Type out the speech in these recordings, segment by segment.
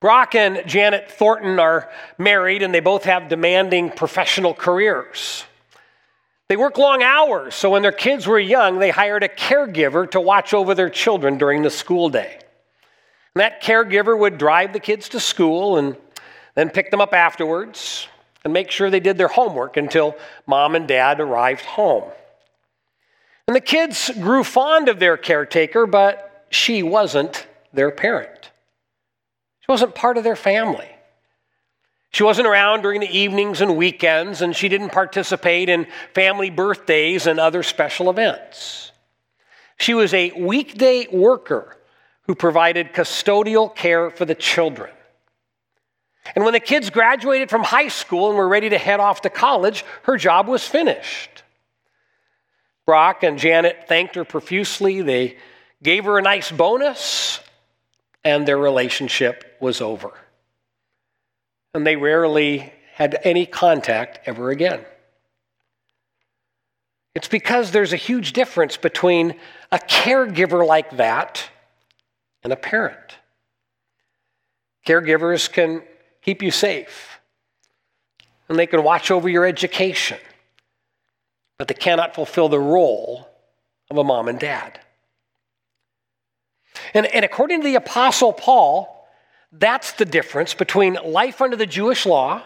Brock and Janet Thornton are married and they both have demanding professional careers. They work long hours, so when their kids were young, they hired a caregiver to watch over their children during the school day. And that caregiver would drive the kids to school and then pick them up afterwards and make sure they did their homework until mom and dad arrived home. And the kids grew fond of their caretaker, but she wasn't their parent. Wasn't part of their family. She wasn't around during the evenings and weekends, and she didn't participate in family birthdays and other special events. She was a weekday worker who provided custodial care for the children. And when the kids graduated from high school and were ready to head off to college, her job was finished. Brock and Janet thanked her profusely. They gave her a nice bonus, and their relationship was over. And they rarely had any contact ever again. It's because there's a huge difference between a caregiver like that and a parent. Caregivers can keep you safe, and they can watch over your education, but they cannot fulfill the role of a mom and dad. And, and according to the Apostle Paul, that's the difference between life under the Jewish law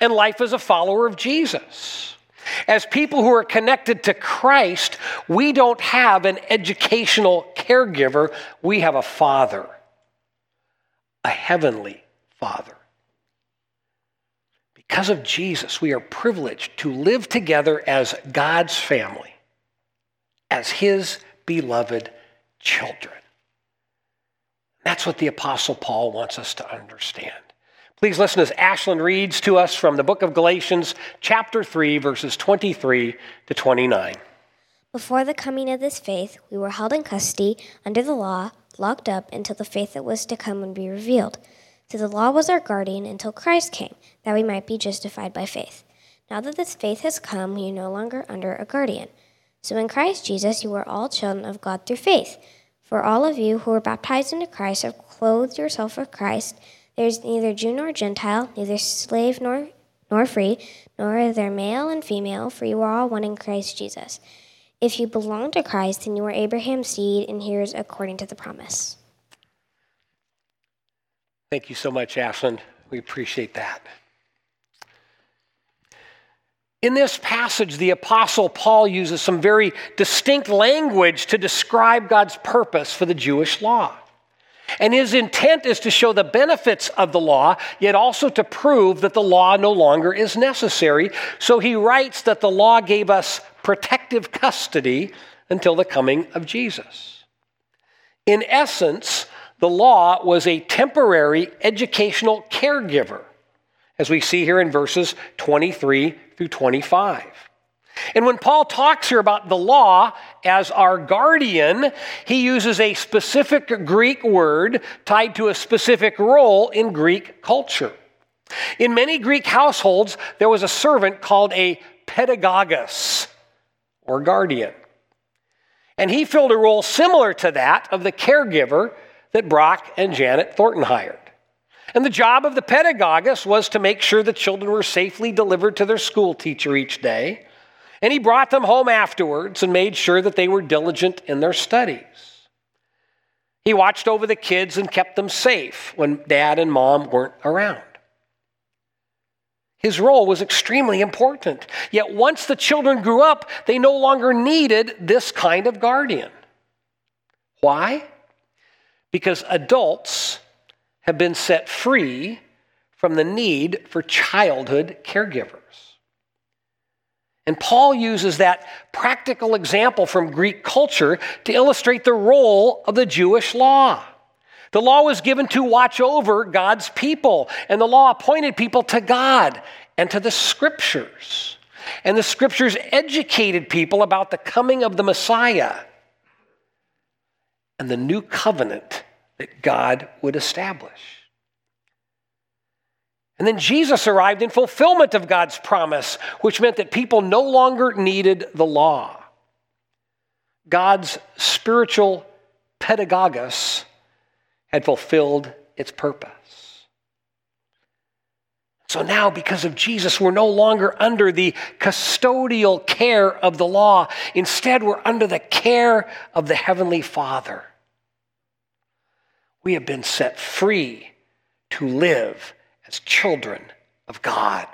and life as a follower of Jesus. As people who are connected to Christ, we don't have an educational caregiver, we have a father, a heavenly father. Because of Jesus, we are privileged to live together as God's family, as His beloved children. That's what the Apostle Paul wants us to understand. Please listen as Ashland reads to us from the book of Galatians, chapter 3, verses 23 to 29. Before the coming of this faith, we were held in custody under the law, locked up until the faith that was to come would be revealed. So the law was our guardian until Christ came, that we might be justified by faith. Now that this faith has come, we are no longer under a guardian. So in Christ Jesus, you are all children of God through faith. For all of you who are baptized into Christ have clothed yourself with Christ. There is neither Jew nor Gentile, neither slave nor, nor free, nor are there male and female, for you are all one in Christ Jesus. If you belong to Christ, then you are Abraham's seed and heirs according to the promise. Thank you so much, Ashland. We appreciate that. In this passage, the Apostle Paul uses some very distinct language to describe God's purpose for the Jewish law. And his intent is to show the benefits of the law, yet also to prove that the law no longer is necessary. So he writes that the law gave us protective custody until the coming of Jesus. In essence, the law was a temporary educational caregiver, as we see here in verses 23 through 25. And when Paul talks here about the law as our guardian, he uses a specific Greek word tied to a specific role in Greek culture. In many Greek households, there was a servant called a pedagogus, or guardian. And he filled a role similar to that of the caregiver that Brock and Janet Thornton hired. And the job of the pedagogus was to make sure the children were safely delivered to their school teacher each day. And he brought them home afterwards and made sure that they were diligent in their studies. He watched over the kids and kept them safe when dad and mom weren't around. His role was extremely important. Yet once the children grew up, they no longer needed this kind of guardian. Why? Because adults have been set free from the need for childhood caregivers. And Paul uses that practical example from Greek culture to illustrate the role of the Jewish law. The law was given to watch over God's people, and the law appointed people to God and to the scriptures. And the scriptures educated people about the coming of the Messiah and the new covenant that God would establish. And then Jesus arrived in fulfillment of God's promise, which meant that people no longer needed the law. God's spiritual pedagogus had fulfilled its purpose. So now, because of Jesus, we're no longer under the custodial care of the law. Instead, we're under the care of the Heavenly Father. We have been set free to live as children of God.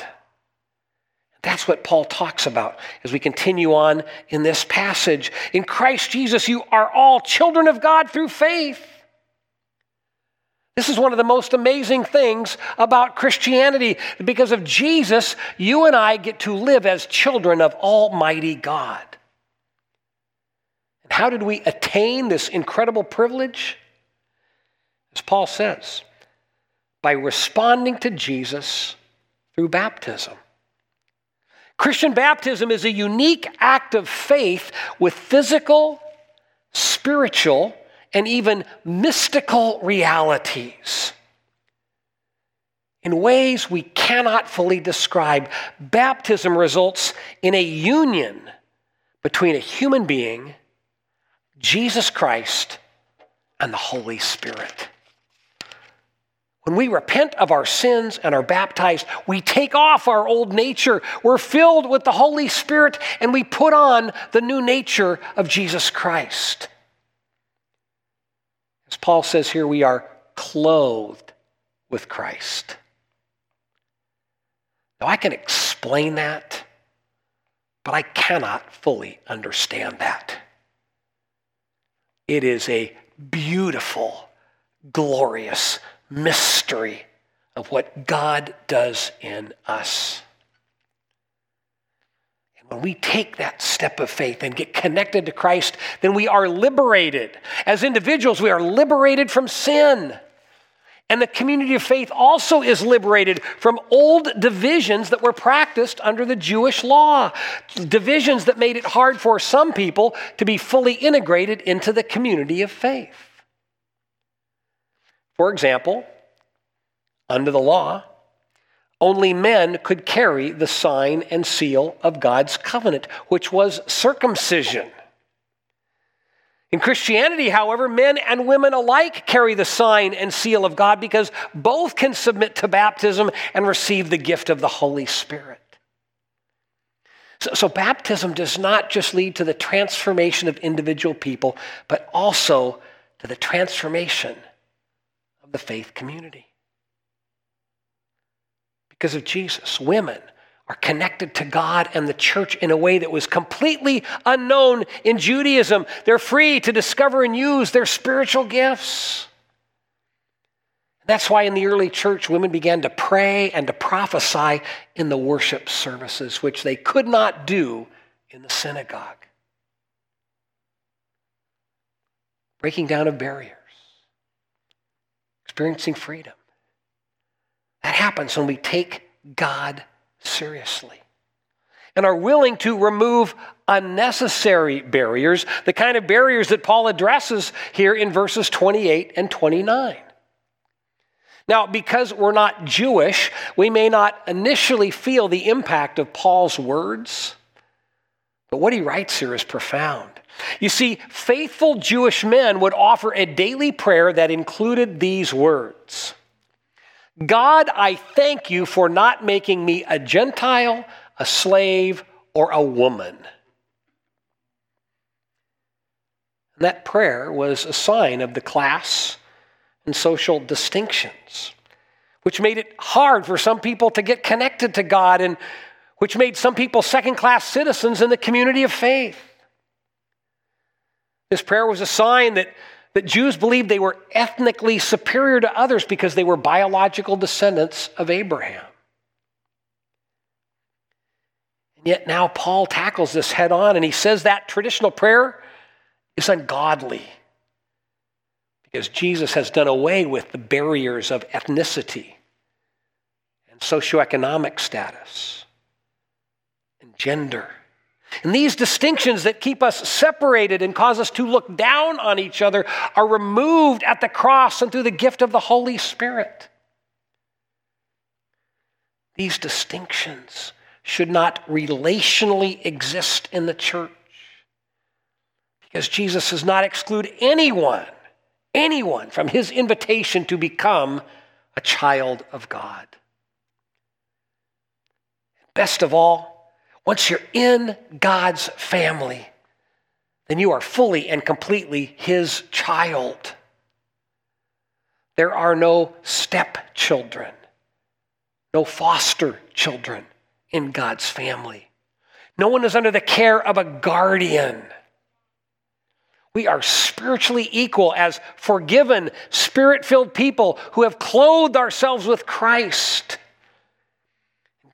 That's what Paul talks about as we continue on in this passage. In Christ Jesus, you are all children of God through faith. This is one of the most amazing things about Christianity. Because of Jesus, you and I get to live as children of Almighty God. And how did we attain this incredible privilege? As Paul says, by responding to Jesus through baptism. Christian baptism is a unique act of faith with physical, spiritual, and even mystical realities. In ways we cannot fully describe, baptism results in a union between a human being, Jesus Christ, and the Holy Spirit. When we repent of our sins and are baptized, we take off our old nature. We're filled with the Holy Spirit and we put on the new nature of Jesus Christ. As Paul says here, we are clothed with Christ. Now, I can explain that, but I cannot fully understand that. It is a beautiful, glorious mystery of what God does in us. When we take that step of faith and get connected to Christ, then we are liberated. As individuals, we are liberated from sin. And the community of faith also is liberated from old divisions that were practiced under the Jewish law, divisions that made it hard for some people to be fully integrated into the community of faith. For example, under the law, only men could carry the sign and seal of God's covenant, which was circumcision. In Christianity, however, men and women alike carry the sign and seal of God because both can submit to baptism and receive the gift of the Holy Spirit. So, so, baptism does not just lead to the transformation of individual people, but also to the transformation the faith community because of Jesus. Women are connected to God and the church in a way that was completely unknown in Judaism. They're free to discover and use their spiritual gifts. That's why in the early church, women began to pray and to prophesy in the worship services, which they could not do in the synagogue. Breaking down of barriers, experiencing freedom. That happens when we take God seriously and are willing to remove unnecessary barriers, the kind of barriers that Paul addresses here in verses 28 and 29. Now, because we're not Jewish, we may not initially feel the impact of Paul's words, but what he writes here is profound. You see, faithful Jewish men would offer a daily prayer that included these words God, I thank you for not making me a Gentile, a slave, or a woman. And that prayer was a sign of the class and social distinctions, which made it hard for some people to get connected to God and which made some people second class citizens in the community of faith. This prayer was a sign that that Jews believed they were ethnically superior to others because they were biological descendants of Abraham. And yet now Paul tackles this head on and he says that traditional prayer is ungodly because Jesus has done away with the barriers of ethnicity and socioeconomic status gender and these distinctions that keep us separated and cause us to look down on each other are removed at the cross and through the gift of the Holy Spirit. These distinctions should not relationally exist in the church because Jesus does not exclude anyone, anyone from his invitation to become a child of God. Best of all, once you're in God's family, then you are fully and completely His child. There are no stepchildren, no foster children in God's family. No one is under the care of a guardian. We are spiritually equal as forgiven, spirit filled people who have clothed ourselves with Christ.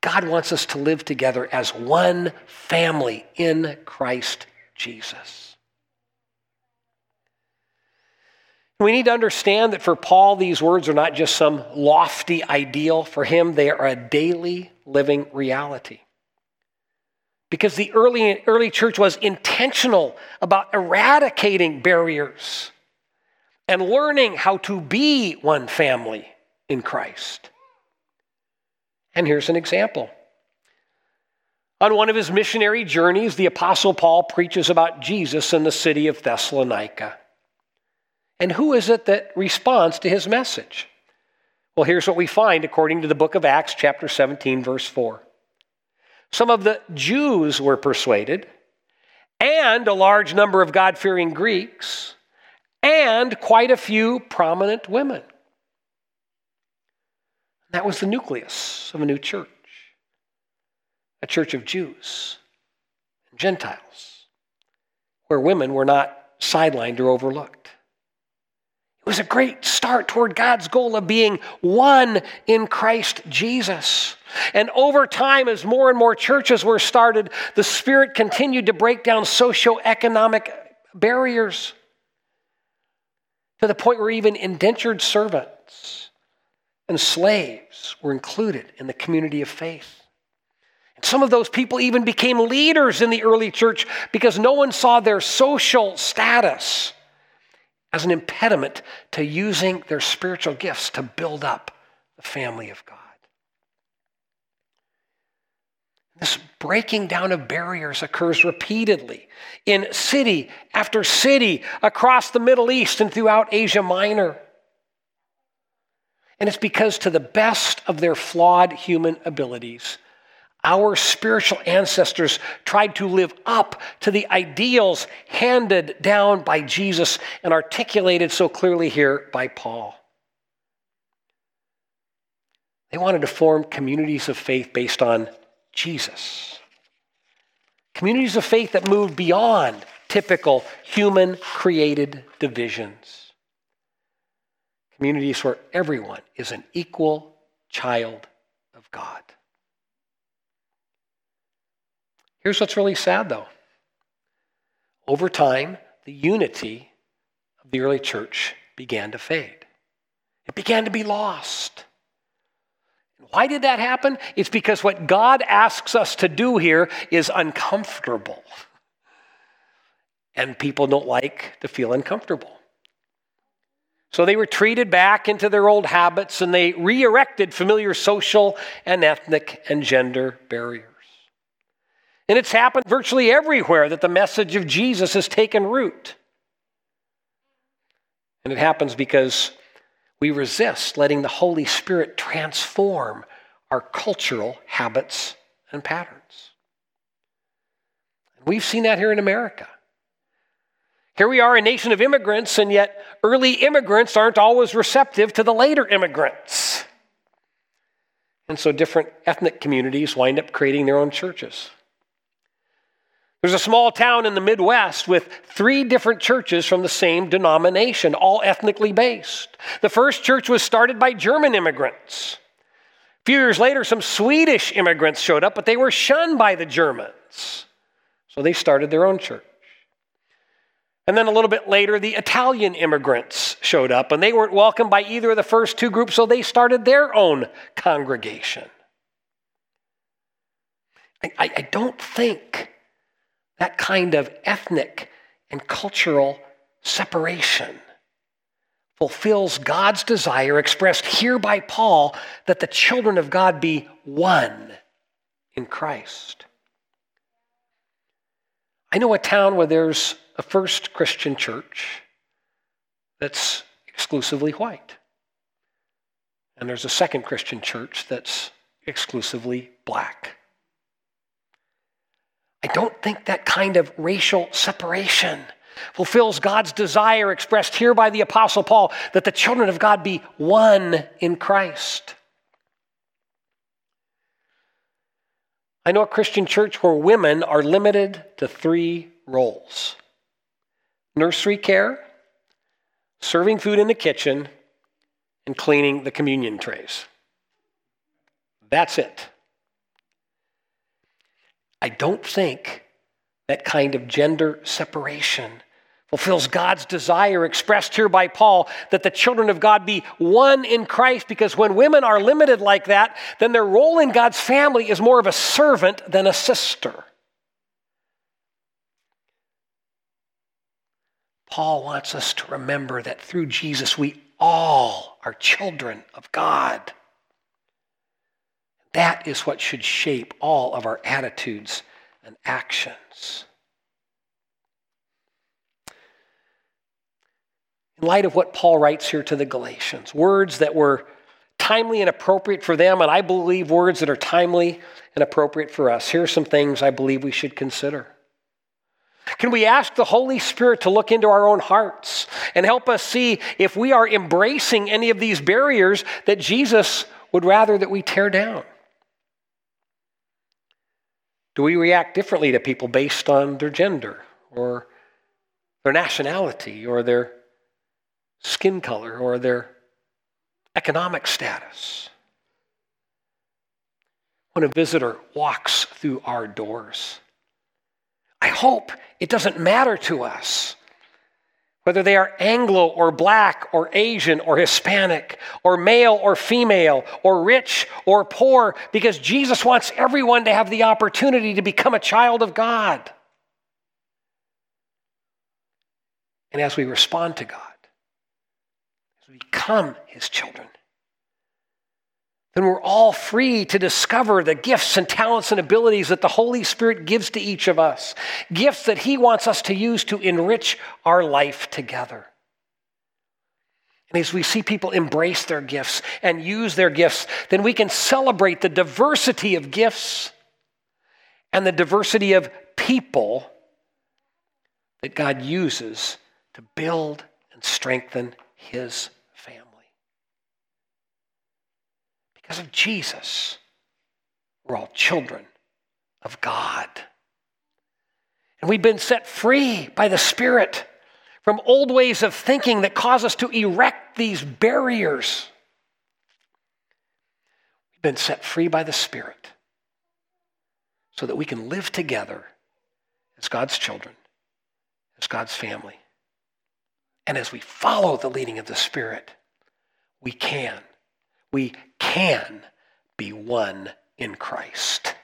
God wants us to live together as one family in Christ Jesus. We need to understand that for Paul, these words are not just some lofty ideal. For him, they are a daily living reality. Because the early, early church was intentional about eradicating barriers and learning how to be one family in Christ. And here's an example. On one of his missionary journeys, the Apostle Paul preaches about Jesus in the city of Thessalonica. And who is it that responds to his message? Well, here's what we find according to the book of Acts, chapter 17, verse 4. Some of the Jews were persuaded, and a large number of God fearing Greeks, and quite a few prominent women. That was the nucleus of a new church a church of Jews and Gentiles, where women were not sidelined or overlooked. It was a great start toward God's goal of being one in Christ Jesus. And over time, as more and more churches were started, the Spirit continued to break down socioeconomic barriers to the point where even indentured servants and slaves were included in the community of faith. And some of those people even became leaders in the early church because no one saw their social status as an impediment to using their spiritual gifts to build up the family of God. This breaking down of barriers occurs repeatedly in city after city across the Middle East and throughout Asia Minor. And it's because, to the best of their flawed human abilities, our spiritual ancestors tried to live up to the ideals handed down by Jesus and articulated so clearly here by Paul. They wanted to form communities of faith based on Jesus. Communities of faith that moved beyond typical human created divisions. Communities where everyone is an equal child of God. Here's what's really sad though. Over time, the unity of the early church began to fade. It began to be lost. Why did that happen? It's because what God asks us to do here is uncomfortable. And people don't like to feel uncomfortable. So they retreated back into their old habits and they re erected familiar social and ethnic and gender barriers. And it's happened virtually everywhere that the message of Jesus has taken root. And it happens because we resist letting the Holy Spirit transform our cultural habits and patterns. We've seen that here in America. Here we are, a nation of immigrants, and yet early immigrants aren't always receptive to the later immigrants. And so different ethnic communities wind up creating their own churches. There's a small town in the Midwest with three different churches from the same denomination, all ethnically based. The first church was started by German immigrants. A few years later, some Swedish immigrants showed up, but they were shunned by the Germans. So they started their own church. And then a little bit later, the Italian immigrants showed up, and they weren't welcomed by either of the first two groups, so they started their own congregation. I, I don't think that kind of ethnic and cultural separation fulfills God's desire expressed here by Paul that the children of God be one in Christ. I know a town where there's a first Christian church that's exclusively white. And there's a second Christian church that's exclusively black. I don't think that kind of racial separation fulfills God's desire expressed here by the Apostle Paul that the children of God be one in Christ. I know a Christian church where women are limited to three roles nursery care, serving food in the kitchen, and cleaning the communion trays. That's it. I don't think that kind of gender separation fulfills God's desire expressed here by Paul that the children of God be one in Christ because when women are limited like that, then their role in God's family is more of a servant than a sister. Paul wants us to remember that through Jesus we all are children of God. That is what should shape all of our attitudes and actions. In light of what Paul writes here to the Galatians, words that were timely and appropriate for them, and I believe words that are timely and appropriate for us, here are some things I believe we should consider. Can we ask the Holy Spirit to look into our own hearts and help us see if we are embracing any of these barriers that Jesus would rather that we tear down? Do we react differently to people based on their gender or their nationality or their skin color or their economic status? When a visitor walks through our doors, I hope it doesn't matter to us whether they are Anglo or black or Asian or Hispanic or male or female or rich or poor, because Jesus wants everyone to have the opportunity to become a child of God. And as we respond to God, as we become His children, then we're all free to discover the gifts and talents and abilities that the Holy Spirit gives to each of us, gifts that He wants us to use to enrich our life together. And as we see people embrace their gifts and use their gifts, then we can celebrate the diversity of gifts and the diversity of people that God uses to build and strengthen His Because of Jesus, we're all children of God. And we've been set free by the Spirit from old ways of thinking that cause us to erect these barriers. We've been set free by the Spirit so that we can live together as God's children, as God's family. And as we follow the leading of the Spirit, we can we can be one in Christ.